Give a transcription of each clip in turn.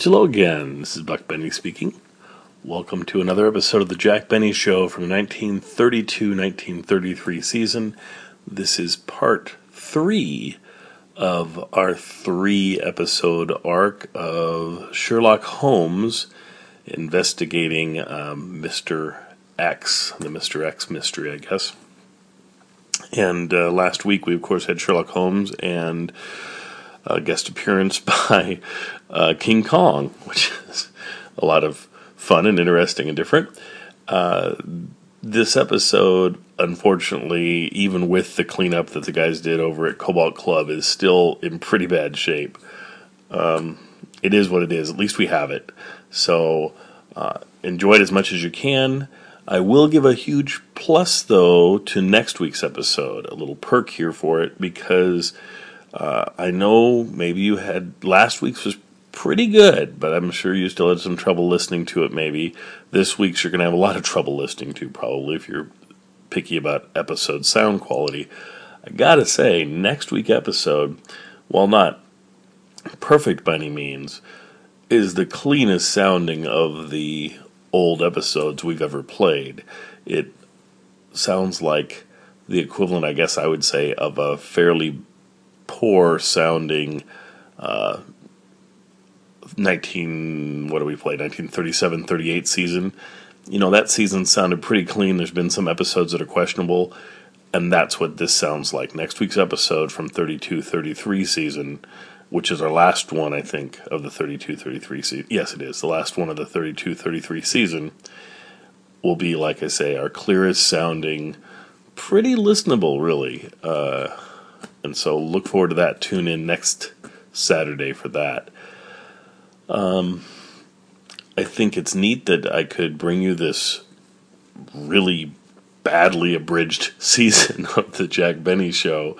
Hello again. This is Buck Benny speaking. Welcome to another episode of the Jack Benny Show from the 1932-1933 season. This is part three of our three-episode arc of Sherlock Holmes investigating um, Mr. X, the Mr. X mystery, I guess. And uh, last week we, of course, had Sherlock Holmes and a guest appearance by uh, King Kong, which is a lot of fun and interesting and different. Uh, this episode, unfortunately, even with the cleanup that the guys did over at Cobalt Club, is still in pretty bad shape. Um, it is what it is. At least we have it. So uh, enjoy it as much as you can. I will give a huge plus, though, to next week's episode. A little perk here for it because uh, I know maybe you had last week's was pretty good, but I'm sure you still had some trouble listening to it. Maybe this week's you're going to have a lot of trouble listening to, probably if you're picky about episode sound quality. I gotta say, next week episode, while not perfect by any means, is the cleanest sounding of the old episodes we've ever played. It sounds like the equivalent, I guess I would say, of a fairly poor sounding uh, 19 what do we play 1937 38 season. You know that season sounded pretty clean. There's been some episodes that are questionable and that's what this sounds like. Next week's episode from 32 33 season which is our last one i think of the 32 33 season yes it is. The last one of the 32 33 season will be like i say our clearest sounding pretty listenable really uh, and so look forward to that tune in next saturday for that um, I think it's neat that I could bring you this really badly abridged season of the Jack Benny show.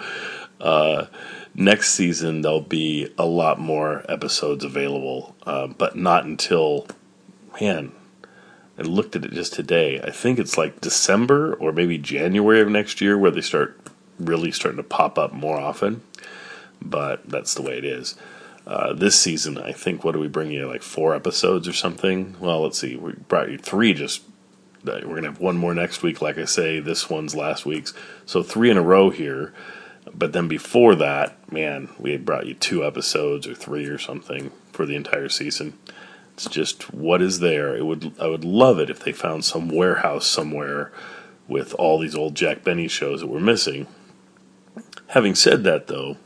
Uh, next season, there'll be a lot more episodes available, uh, but not until, man, I looked at it just today. I think it's like December or maybe January of next year where they start really starting to pop up more often. But that's the way it is. Uh, this season, I think, what do we bring you? Like four episodes or something? Well, let's see. We brought you three just. Uh, we're going to have one more next week, like I say. This one's last week's. So three in a row here. But then before that, man, we had brought you two episodes or three or something for the entire season. It's just what is there. It would I would love it if they found some warehouse somewhere with all these old Jack Benny shows that we're missing. Having said that, though,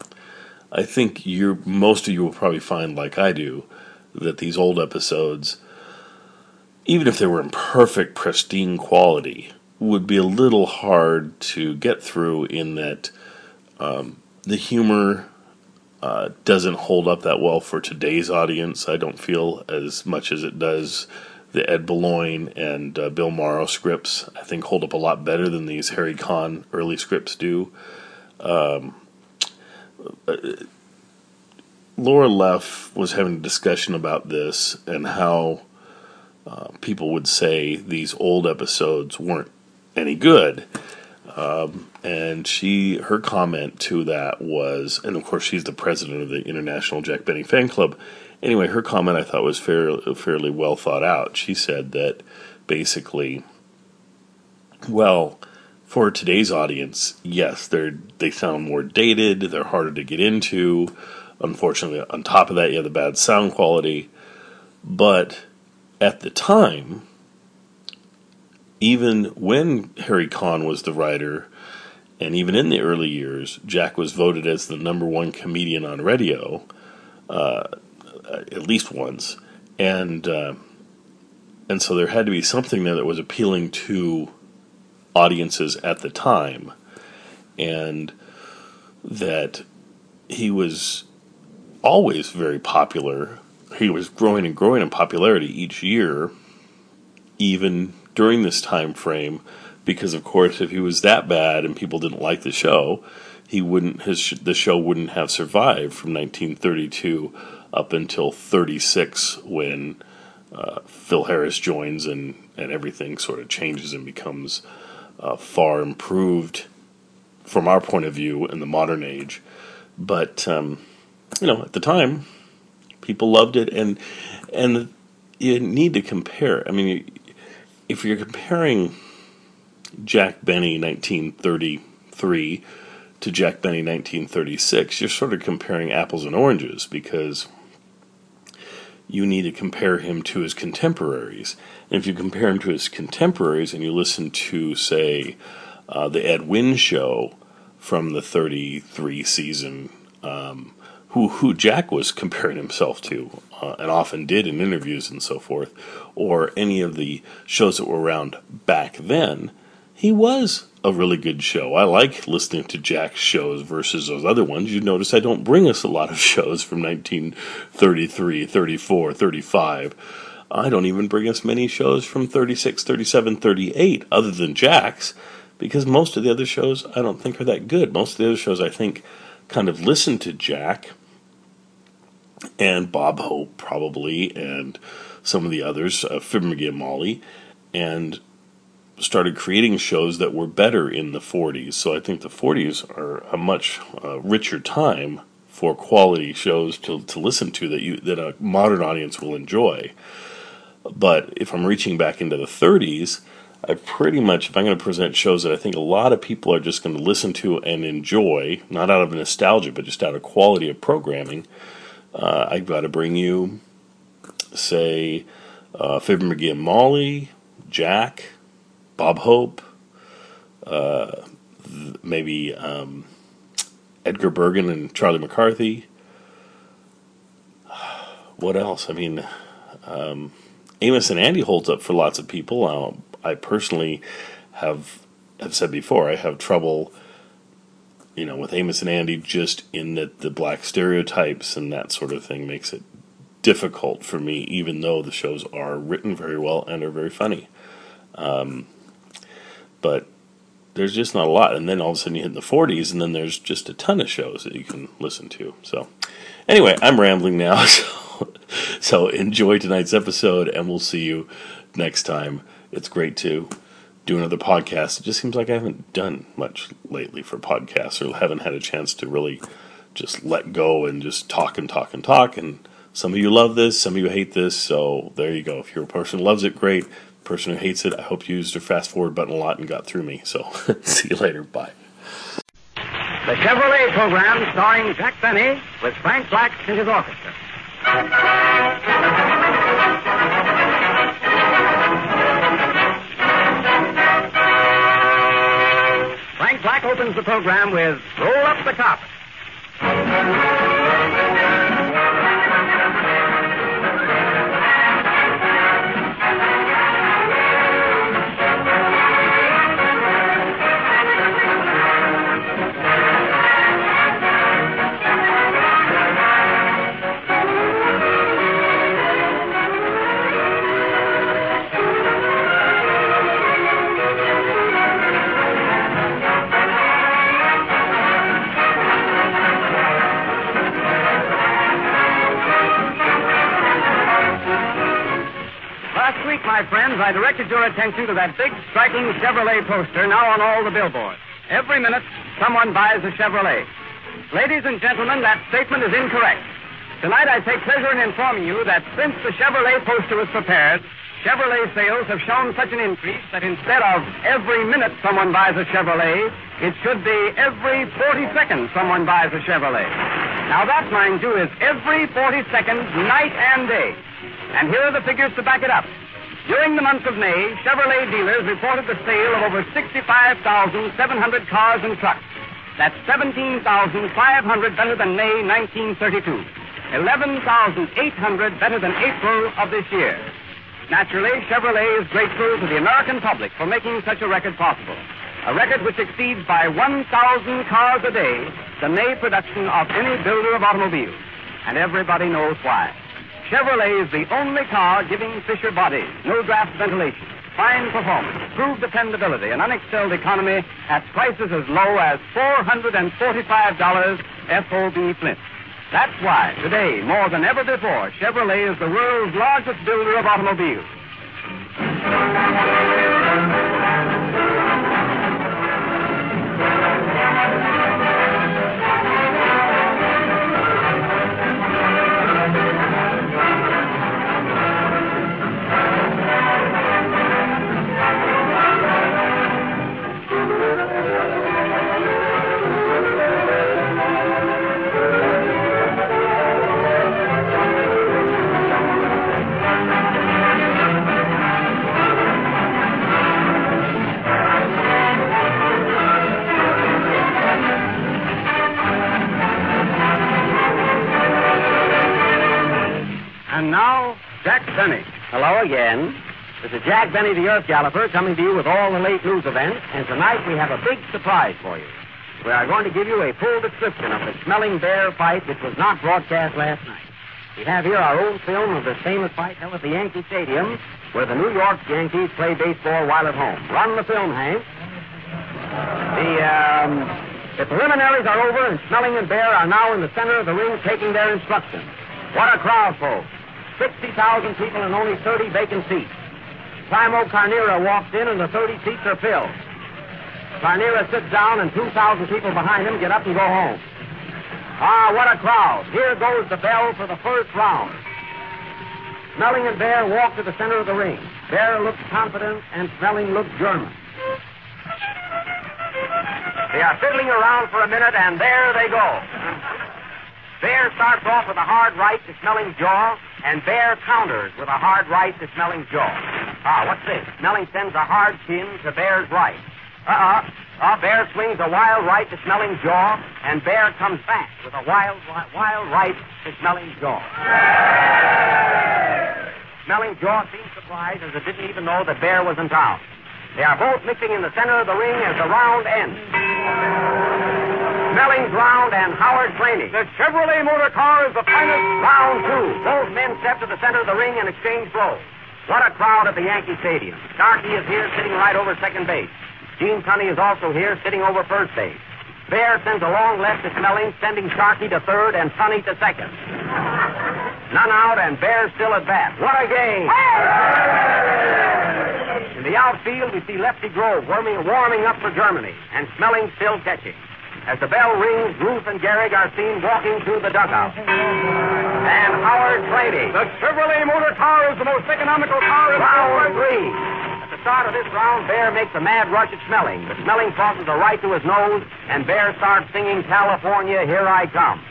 I think you're most of you will probably find, like I do, that these old episodes, even if they were in perfect, pristine quality, would be a little hard to get through. In that um, the humor uh, doesn't hold up that well for today's audience. I don't feel as much as it does the Ed Beloin and uh, Bill Morrow scripts. I think hold up a lot better than these Harry Conn early scripts do. Um, Laura Leff was having a discussion about this and how uh, people would say these old episodes weren't any good. Um, and she, her comment to that was, and of course she's the president of the International Jack Benny Fan Club. Anyway, her comment I thought was fair, fairly well thought out. She said that basically, well, for today's audience, yes, they're they sound more dated. They're harder to get into. Unfortunately, on top of that, you have the bad sound quality. But at the time, even when Harry Conn was the writer, and even in the early years, Jack was voted as the number one comedian on radio, uh, at least once, and uh, and so there had to be something there that was appealing to audiences at the time, and that he was always very popular. He was growing and growing in popularity each year, even during this time frame, because of course, if he was that bad and people didn't like the show, he wouldn't his the show wouldn't have survived from 1932 up until 36 when uh, Phil Harris joins and and everything sort of changes and becomes uh, far improved from our point of view in the modern age. But um, you know, at the time, People loved it, and and you need to compare. I mean, if you're comparing Jack Benny 1933 to Jack Benny 1936, you're sort of comparing apples and oranges because you need to compare him to his contemporaries. If you compare him to his contemporaries and you listen to, say, uh, the Ed Wynn show from the 33 season, um, who, who Jack was comparing himself to, uh, and often did in interviews and so forth, or any of the shows that were around back then, he was a really good show. I like listening to Jack's shows versus those other ones. You notice I don't bring us a lot of shows from 1933, 34, 35. I don't even bring us many shows from 36, 37, 38 other than Jack's because most of the other shows I don't think are that good. Most of the other shows I think kind of listen to Jack and Bob Hope probably and some of the others, uh, and Molly, and started creating shows that were better in the 40s. So I think the 40s are a much uh, richer time for quality shows to, to listen to that you that a modern audience will enjoy. But if I'm reaching back into the 30s, I pretty much, if I'm going to present shows that I think a lot of people are just going to listen to and enjoy, not out of nostalgia, but just out of quality of programming, uh, I've got to bring you, say, uh, Fibber McGee and Molly, Jack, Bob Hope, uh, maybe um, Edgar Bergen and Charlie McCarthy. What else? I mean, um, Amos and Andy holds up for lots of people. Uh, I personally have have said before I have trouble, you know, with Amos and Andy just in that the black stereotypes and that sort of thing makes it difficult for me, even though the shows are written very well and are very funny. Um, but there's just not a lot. And then all of a sudden you hit the 40s, and then there's just a ton of shows that you can listen to. So, anyway, I'm rambling now. So, so enjoy tonight's episode, and we'll see you next time. It's great to do another podcast. It just seems like I haven't done much lately for podcasts, or haven't had a chance to really just let go and just talk and talk and talk. And some of you love this, some of you hate this. So there you go. If you're a person who loves it, great person who hates it, I hope you used your fast forward button a lot and got through me. So see you later. Bye. The Chevrolet program starring Jack Benny with Frank Black and his orchestra. Frank Black opens the program with Roll Up the Carpet. Directed your attention to that big, striking Chevrolet poster now on all the billboards. Every minute, someone buys a Chevrolet. Ladies and gentlemen, that statement is incorrect. Tonight, I take pleasure in informing you that since the Chevrolet poster was prepared, Chevrolet sales have shown such an increase that instead of every minute someone buys a Chevrolet, it should be every 40 seconds someone buys a Chevrolet. Now, that, mind you, is every 40 seconds, night and day. And here are the figures to back it up. During the month of May, Chevrolet dealers reported the sale of over 65,700 cars and trucks. That's 17,500 better than May 1932. 11,800 better than April of this year. Naturally, Chevrolet is grateful to the American public for making such a record possible. A record which exceeds by 1,000 cars a day the May production of any builder of automobiles. And everybody knows why. Chevrolet is the only car giving Fisher bodies, no draft ventilation, fine performance, proved dependability, and unexcelled economy at prices as low as $445 FOB Flint. That's why, today, more than ever before, Chevrolet is the world's largest builder of automobiles. Now, Jack Benny. Hello again. This is Jack Benny, the Earth Galloper, coming to you with all the late news events, and tonight we have a big surprise for you. We are going to give you a full description of the Schmeling Baer fight which was not broadcast last night. We have here our own film of this famous fight held at the Yankee Stadium, where the New York Yankees play baseball while at home. Run the film, Hank. The, um, the preliminaries are over, and Schmeling and Baer are now in the center of the ring taking their instructions. What a crowd, folks. 60,000 people and only 30 vacant seats. Primo Carnera walks in, and the 30 seats are filled. Carnera sits down, and 2,000 people behind him get up and go home. Ah, what a crowd. Here goes the bell for the first round. Schmeling and Baer walk to the center of the ring. Baer looks confident, and Schmeling looks German. They are fiddling around for a minute, and there they go. Baer starts off with a hard right to Schmeling's jaw, and Baer counters with a hard right to Schmeling's jaw. Ah, what's this? Schmeling sends a hard chin to Baer's right. Uh-uh. Uh, Baer swings a wild right to Schmeling's jaw, and Baer comes back with a wild, wild right to Schmeling's jaw. Schmeling's jaw seems surprised as it didn't even know that Baer was in town. They are both mixing in the center of the ring as the round ends. Schmeling's round and Howard Claney. The Chevrolet motor car is the finest. Round two. Both men step to the center of the ring and exchange blows. What a crowd at the Yankee Stadium. Sharkey is here sitting right over second base. Gene Tunney is also here sitting over first base. Baer sends a long left to Schmeling, sending Sharkey to third and Tunney to second. None out, and Baer still at bat. What a game! In the outfield, we see Lefty Grove warming, warming up for Germany, and Schmeling still catching. As the bell rings, Ruth and Gehrig are seen walking through the dugout. And Howard Brady. The Chevrolet motor car is the most economical car in the Round world. three. At the start of this round, Baer makes a mad rush at Schmeling, but Schmeling tosses a right to his nose, and Baer starts singing California, Here I Come.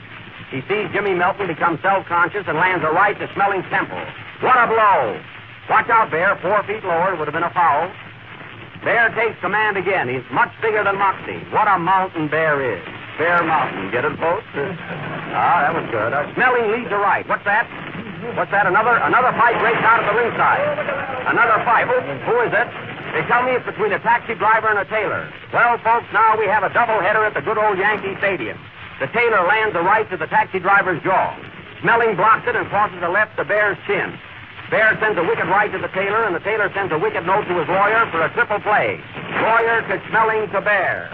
He sees Jimmy Melton become self-conscious and lands a right to Schmeling's temple. What a blow! Watch out, Baer. Four feet lower would have been a foul. Baer takes command again. He's much bigger than Moxie. What a mountain Bear is. Bear Mountain. Get it, folks? ah, that was good. Uh, Schmeling leads a right. What's that? What's that? Another another fight breaks out at the ringside. Another fight. Who, who is it? They tell me it's between a taxi driver and a tailor. Well, folks, now we have a doubleheader at the good old Yankee Stadium. The tailor lands a right to the taxi driver's jaw. Schmeling blocks it and crosses a left to Baer's chin. Baer sends a wicked right to the tailor, and the tailor sends a wicked note to his lawyer for a triple play. Lawyer to Schmeling to Baer.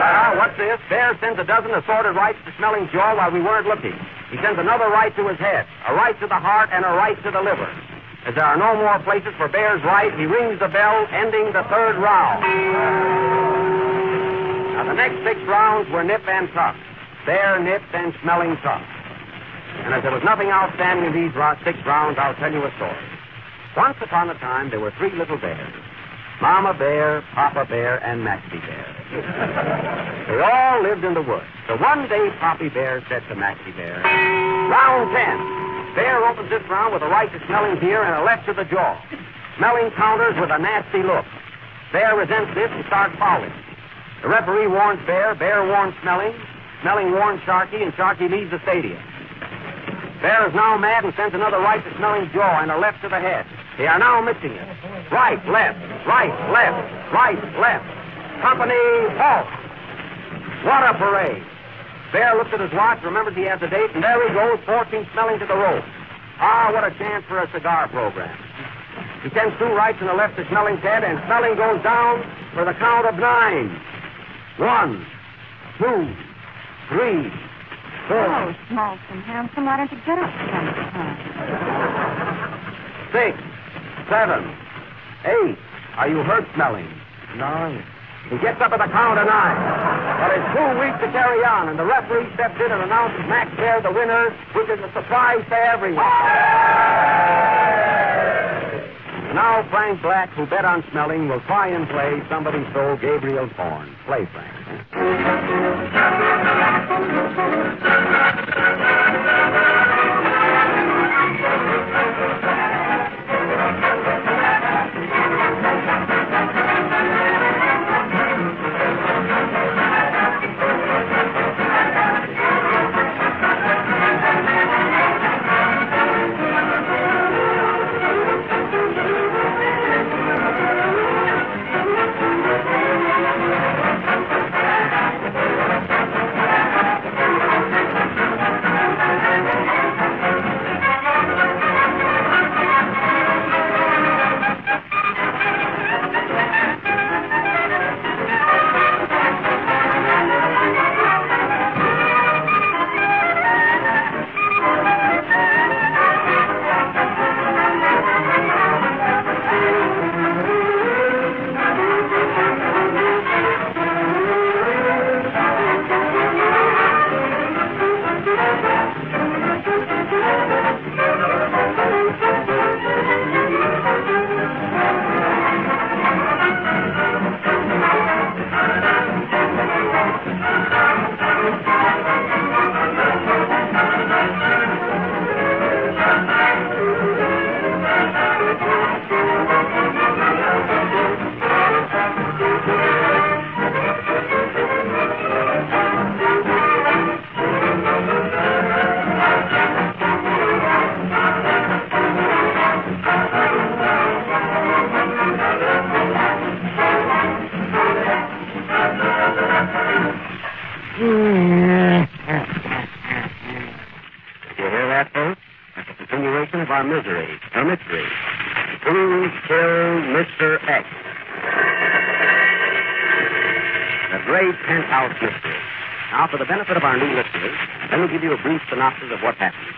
Ah, what's this? Baer sends a dozen assorted rights to Schmeling's jaw while we weren't looking. He sends another right to his head, a right to the heart, and a right to the liver. As there are no more places for Baer's right, he rings the bell, ending the third round. Now, the next six rounds were nip and tuck. Baer nipped and Schmeling tuck. And as there was nothing outstanding in these six rounds, I'll tell you a story. Once upon a time, there were three little bears. Mama Bear, Papa Bear, and Maxie Bear. they all lived in the woods. So one day, Poppy Bear said to Maxie Bear, Round ten. Baer opens this round with a right to Schmeling ear and a left to the jaw. Schmeling counters with a nasty look. Baer resents this and starts fouling. The referee warns Baer, Baer warns Schmeling, Schmeling warns Sharkey, and Sharkey leaves the stadium. Baer is now mad and sends another right to Schmeling's jaw and a left to the head. They are now mixing it. Right, left, right, left, right, left. Company, halt. What a parade. Baer looks at his watch, remembers he has a date, and there he goes, forcing Schmeling to the rope. Ah, what a chance for a cigar program. He sends two rights and a left to Schmeling's head, and Schmeling goes down for the count of nine. One, two, three, four, Oh, small and handsome, why don't you get up some six, seven, eight. Are you hurt, Schmeling? Nine. He gets up at the count of nine. But it's too weak to carry on, and the referee steps in and announces Max Baer the winner, which is a surprise to everyone. And now Frank Black, who bet on Schmeling, will try and play Somebody Stole Gabriel's Horn. Play, Frank. Benefit of our new listeners, let me give you a brief synopsis of what happened.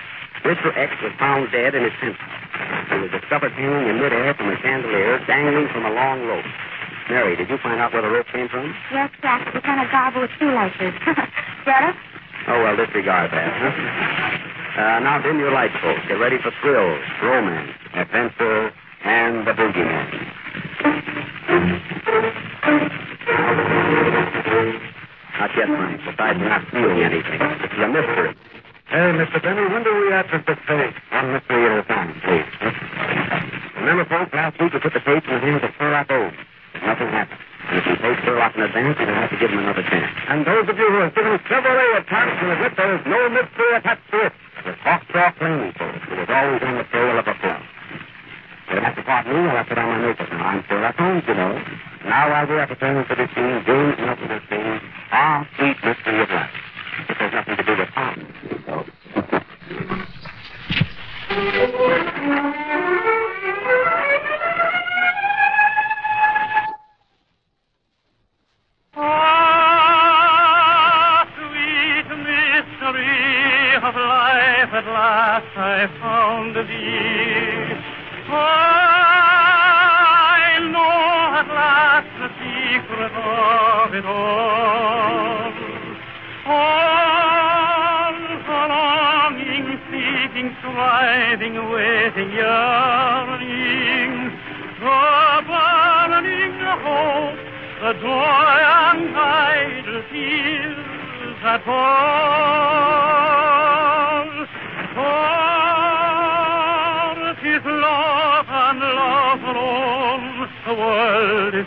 Mr. X was found dead in his penthouse. He was discovered hanging in midair from a chandelier, dangling from a long rope. Mary, did you find out where the rope came from? Yes, Jack. It's on a garble with shoelaces. Get it? Oh, well, disregard that. Huh? Uh, now, dim your lights, folks. Get ready for thrills, romance, adventure, and the boogeyman. Not yet, Frank. Besides, we're not feeling anything. It's a mystery. Hey, Mr. Benny, when do we address this case? One mystery at a time, please. Remember, folks, last week we put the case in the hands of Sherlock Holmes. Nothing happened. And if you pay Sherlock in advance, you're going to have to give him another chance. And those of you who have given Chevrolet a chance to admit there is no mystery attached to it. The talk talk plainly, folks. It was always on the trail of a film. You'll have to pardon me while I put on my makeup now. I'm Sherlock Holmes, you know. Now, we are preparing for this scene, James has seen Our Sweet Mystery of Life. It has nothing to do with. So, Ah, sweet mystery of life, at last I found thee. I of it all. All for longing, seeking, striving, waiting, yearning, the burning hope, the joy and idle tears that fall. For 'tis love and love alone the world is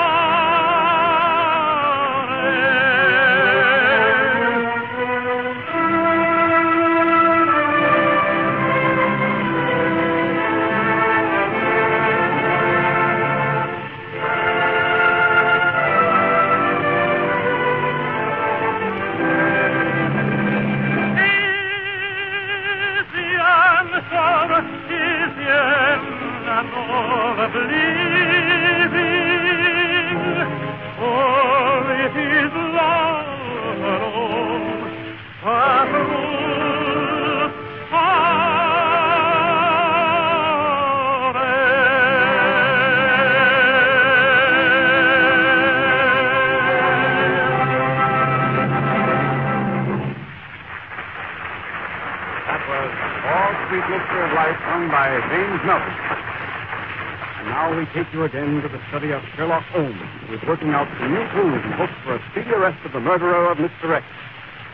take you again to the study of Sherlock Holmes, who is working out some new clues in hopes for a speedy arrest of the murderer of Mr. X.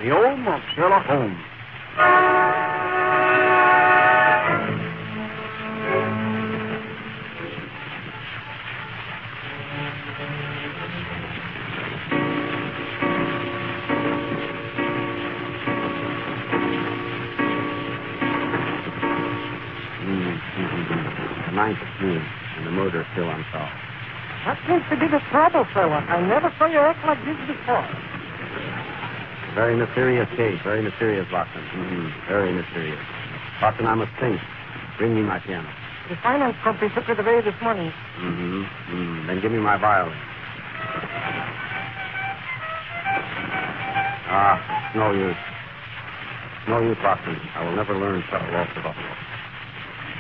The Holmes of Sherlock Holmes. mm-hmm. Ninth of June, and the murder is still unsolved. That seems to be the trouble, Sherlock. I never saw you act like this before. Very mysterious case, very mysterious, Watson. Mm-hmm. Very mysterious. Watson, I must think. Bring me my piano. The finance company took it away this morning. Mm-hmm. Mm. Then give me my violin. Ah, no use. No use, Watson. I will never learn shuffle off to Buffalo.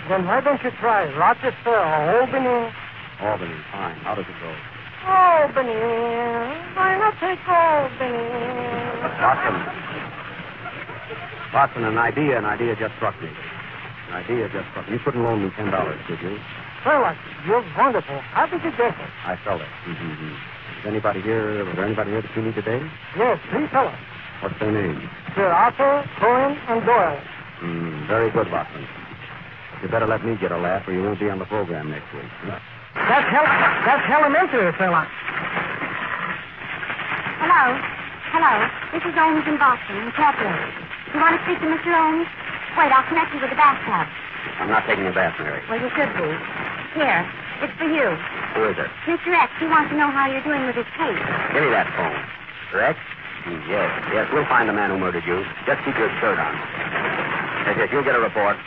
Then why don't you try Rochester or Albany? Albany, fine. How does it go? Albany. Why not take Albany? Watson. Watson, an idea, an idea just struck me. An idea just struck me. You couldn't loan me ten dollars, could you? Sherlock, you're wonderful. How did you get it? I felt it. Mm-hmm. Is anybody here? Was there anybody here to see me today? Yes, three fellows. What's their name? Sir Arthur, Cohen, and Doyle. Mm, very good, Watson. You better let me get a laugh or you won't be on the program next week. That's hell. That's elementary, fella. Hello. Hello. This is Owens in Boston, in Incorporated. You want to speak to Mr. Owens? Wait, I'll connect you with the bathtub. I'm not taking a bath, Mary. Well, you should be. Here. It's for you. Who is it? Mr. X, he wants to know how you're doing with his case. Give me that phone. Rex? Yes, yes, we'll find the man who murdered you. Just keep your shirt on. Yes, yes, you'll get a report.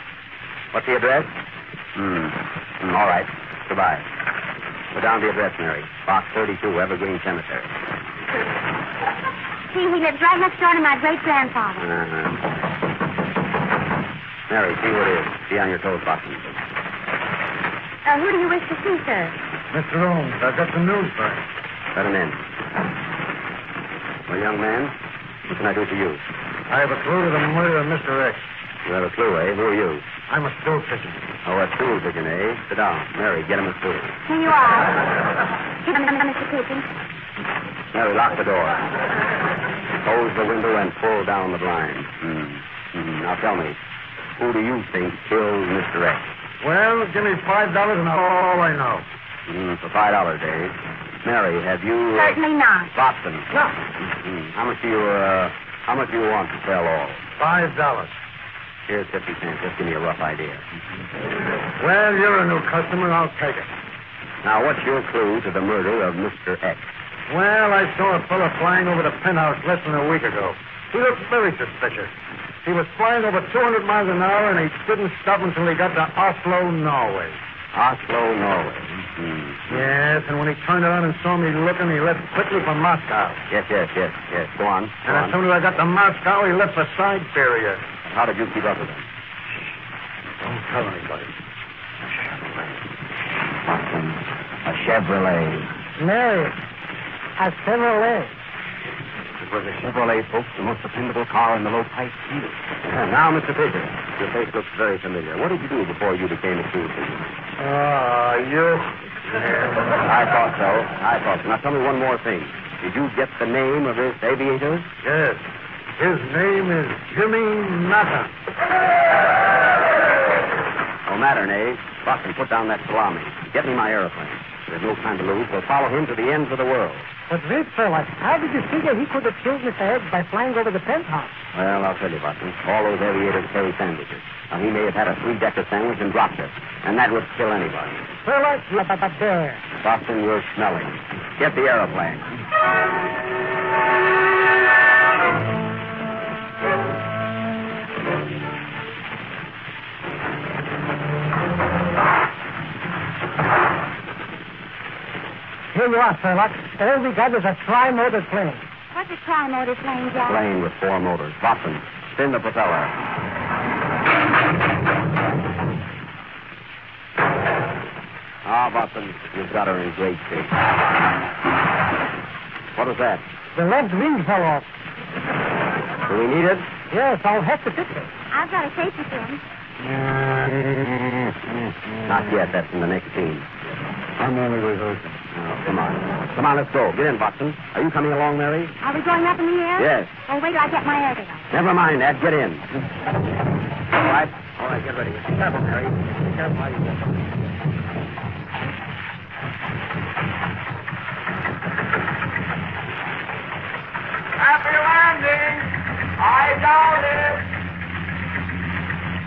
What's the address? Hmm. Mm, all right. Goodbye. Put down the address, Mary. Box 32, Evergreen Cemetery. See, he lives right next door to my great grandfather. Uh-huh. Mary, see who it is. Be on your toes, Boston. Uh, who do you wish to see, sir? Mr. Holmes, I've got some news for you. Let him in. Well, young man, what can I do for you? I have a clue to the murder of Mr. X. You have a clue, eh? Who are you? I'm a stool pigeon. Oh, a stool pigeon, eh? Sit down. Mary, get him a stool. Here you are. Give him, Mr. Pigeon. Mary, lock the door. Close the window and pull down the blind. Hmm. hmm Now tell me, who do you think killed Mr. X? Well, give me five dollars and I'll all I know. Hmm, for five dollars, eh? Mary, have you... Uh, Certainly not. Boston. No. Hmm. How much do you, uh, how much do you want to sell all? Five dollars. Here's 50 cents. Just give me a rough idea. Well, you're a new customer. I'll take it. Now, what's your clue to the murder of Mr. X? Well, I saw a fellow flying over the penthouse less than a week ago. He looked very suspicious. He was flying over 200 miles an hour, and he didn't stop until he got to Oslo, Norway. Oslo, Norway. Hmm. Yes, and when he turned around and saw me looking, he left quickly for Moscow. Yes, yes, yes, yes. Go on. Go And as soon as I got to Moscow, he left for Siberia. How did you keep up with him? Don't tell anybody. A Chevrolet. Boston. A Chevrolet. Mary. A Chevrolet. It was a Chevrolet, folks, the most dependable car in the low price field. now, Mr. Pigeon, your face looks very familiar. What did you do before you became a school pigeon? Ah, you. I thought so. I thought so. Now tell me one more thing. Did you get the name of this aviator? Yes. His name is Jimmy Mattern. Oh, Mattern, eh? Boston, put down that salami. Get me my aeroplane. There's no time to lose. We'll follow him to the ends of the world. But wait, fella, how did you figure he could have killed Mr. X by flying over the penthouse? Well, I'll tell you, Boston. All those aviators carry sandwiches. Now, he may have had a three-decker sandwich and dropped it. And that would kill anybody. Fella, you're a bear. Boston, you're smelling. Get the aeroplane. Here you are, fella. All we got is a tri-motor plane. What's a tri-motor plane, Jack? Plane with four motors. Boston, spin the propeller. Ah, Boston, you've got her in great shape. What was that? The left wing fell off. Do we need it? Yes, I'll have to fix it. I've got a safety pin. Not yet. That's in the next scene. I'm only rehearsing. Oh, come on. Come on, let's go. Get in, Boston. Are you coming along, Mary? Are we going up in the air? Yes. Oh, wait till I get my air device. Never mind that. Get in. All right. All right, get ready. Be careful, Mary. Be careful how you go. Happy landing! I doubt it!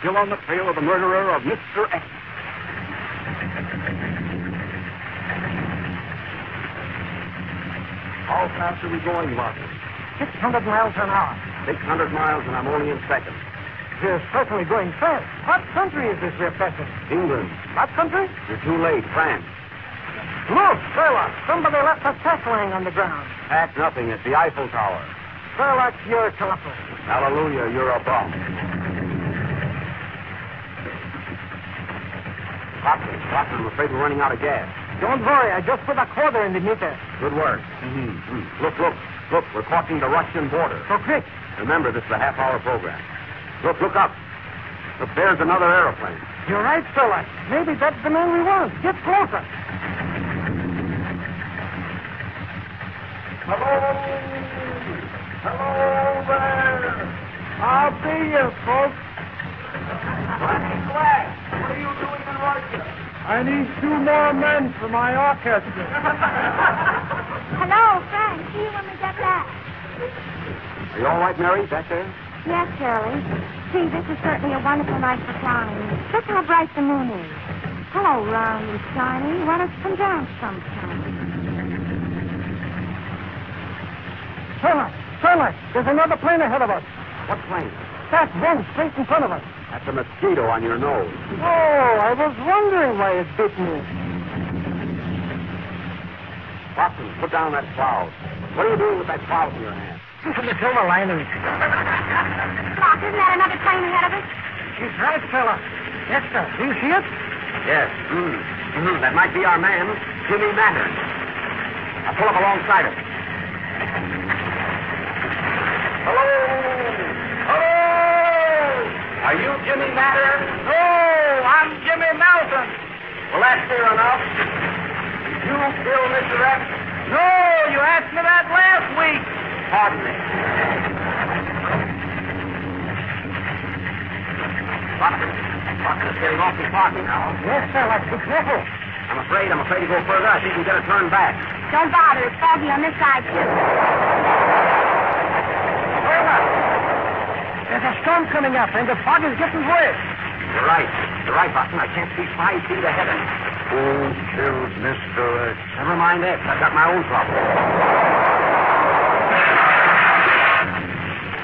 Still on the trail of the murderer of Mr. X. How fast are we going, Martin? 600 miles an hour. 600 miles, and I'm only in second. We're certainly going fast. What country is this we're passing? England, What country? you're too late. France. Look, Sherlock. Somebody left a sack laying on the ground. Pack nothing. It's the Eiffel Tower. Sherlock, you're colorful. Hallelujah, you're a bum. Watson, Watson, I'm afraid we're running out of gas. Don't worry, I just put a quarter in the meter. Good work. Mm-hmm. Look, look, look, we're crossing the Russian border. So quick. Remember, this is a half-hour program. Look, look up. Look, there's another aeroplane. You're right, Sherlock. Maybe that's the man we want. Get closer. Hello! Hello there! I'll be you, folks. Ronnie Black, what are you doing in Russia? I need two more men for my orchestra. Hello, Frank. See you when we get back. Are you all right, Mary, back there? Yes, Shirley. See, this is certainly a wonderful night for flying. Look how bright the moon is. Hello, round and shiny. Why don't you come down sometime? Sherlock, Sherlock, there's another plane ahead of us. What plane? That one straight in front of us. That's a mosquito on your nose. Oh, I was wondering why it bit me. Watson, put down that cloud. What are you doing with that cloud in your hand? Listen to silver lining. Doc, isn't that another plane ahead of us? She's right, fella. Yes, sir. Do you see it? Yes. Mm. Mm, that might be our man, Jimmy Mattern. I'll pull up alongside him. Hello! Hello! Are you Jimmy Mattern? No, I'm Jimmy Melton. Well, that's clear enough. Did you kill Mr. X? No, you asked me that last week. Pardon me. Watson, Watson is getting awfully foggy now. Yes, Sherlock. Be careful. I'm afraid, I'm afraid to go further. I think we better turn back. Don't bother. It's foggy on this side, too. There's a storm coming up, and the fog is getting worse. You're right. You're right, Watson. I can't see five feet ahead of me. Who killed Mr. X? Never mind that. I've got my own problem.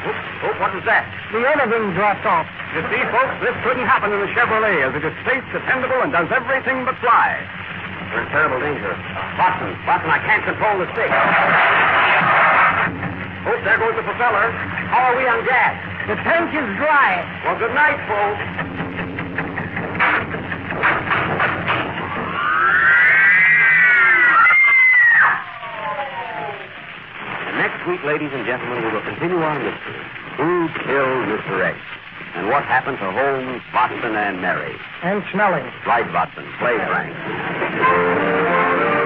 Oh, oh, what was that? The other wing dropped off. You see, folks, this couldn't happen in the Chevrolet as it is safe, dependable, and does everything but fly. We're in terrible danger. Watson, Watson, I can't control the stick. Oh, there goes the propeller. How are we on gas? The tank is dry. Well, good night, folks. And next week, ladies and gentlemen, we will continue our mystery. Who killed Mr. X? And what happened to Holmes, Watson, and Mary? And Schmeling. Right, Watson. Play, Frank.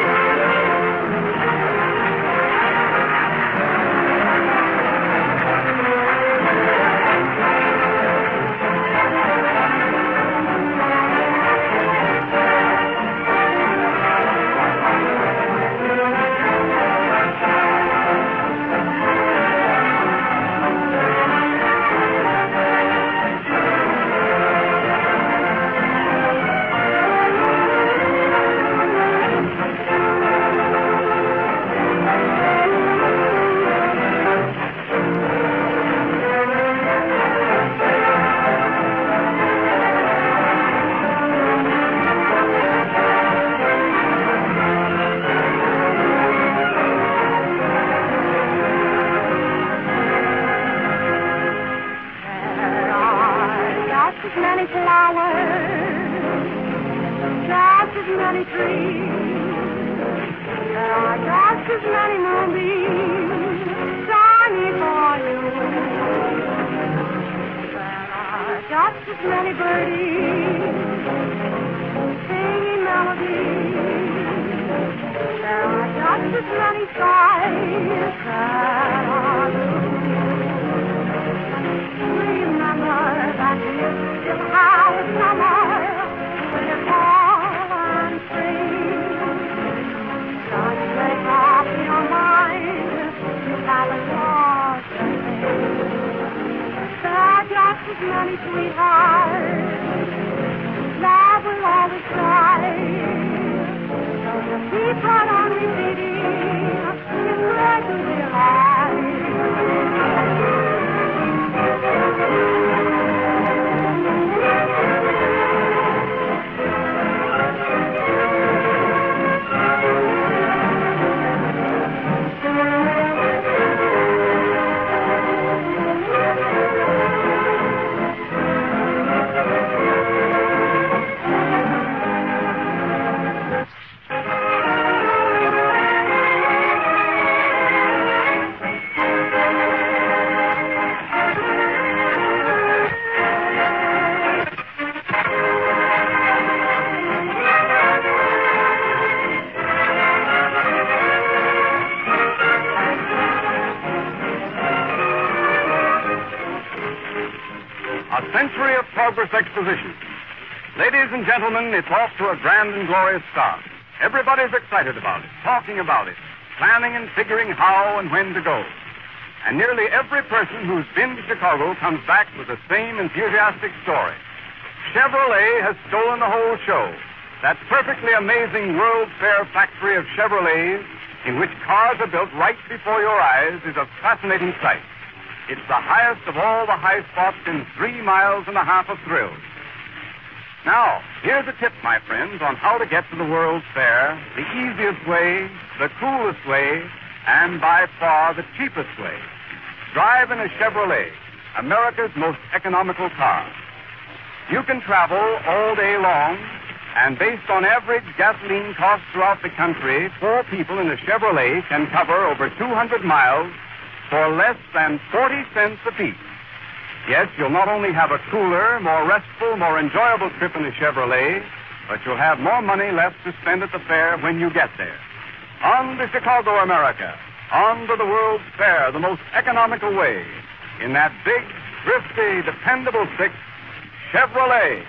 Many sweethearts. Love will always try. Keep right on repeating. Exposition. Ladies and gentlemen, it's off to a grand and glorious start. Everybody's excited about it, talking about it, planning and figuring how and when to go. And nearly every person who's been to Chicago comes back with the same enthusiastic story. Chevrolet has stolen the whole show. That perfectly amazing World Fair factory of Chevrolets, in which cars are built right before your eyes, is a fascinating sight. It's the highest of all the high spots in three miles and a half of thrills. Now, here's a tip, my friends, on how to get to the World's Fair the easiest way, the coolest way, and by far the cheapest way. Drive in a Chevrolet, America's most economical car. You can travel all day long, and based on average gasoline costs throughout the country, four people in a Chevrolet can cover over 200 miles for less than 40 cents apiece. Yes, you'll not only have a cooler, more restful, more enjoyable trip in a Chevrolet, but you'll have more money left to spend at the fair when you get there. On to Chicago, America. On to the World's Fair, the most economical way. In that big, thrifty, dependable six, Chevrolet.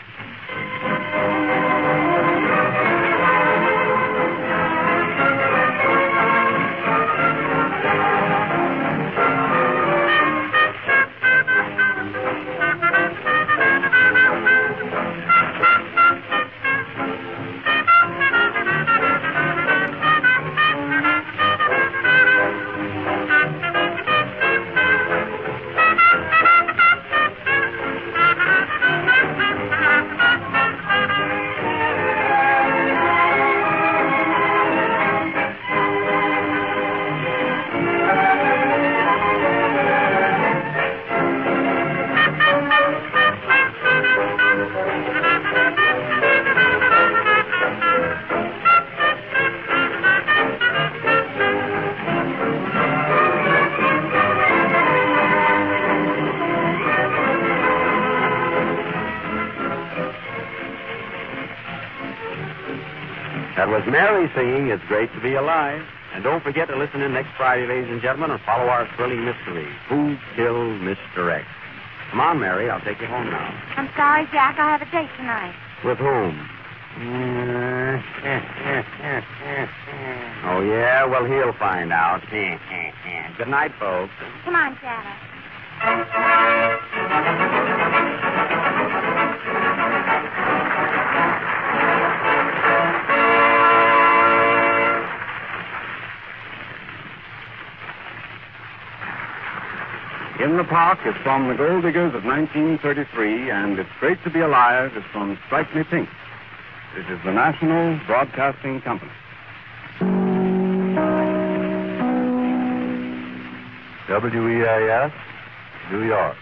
Mary singing It's Great to Be Alive. And don't forget to listen in next Friday, ladies and gentlemen, and follow our thrilling mystery, Who Killed Mr. X? Come on, Mary. I'll take you home now. I'm sorry, Jack. I have a date tonight. With whom? oh, yeah? Well, he'll find out. Good night, folks. Come on, Shadow. In the Park is from The Gold Diggers of 1933, and It's Great to Be Alive is from Strike Me Pink. This is the National Broadcasting Company. WEAF, New York.